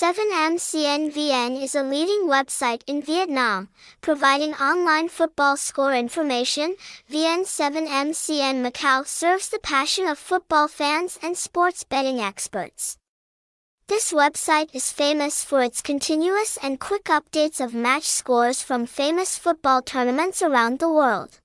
7MCNVN is a leading website in Vietnam, providing online football score information. VN7MCN Macau serves the passion of football fans and sports betting experts. This website is famous for its continuous and quick updates of match scores from famous football tournaments around the world.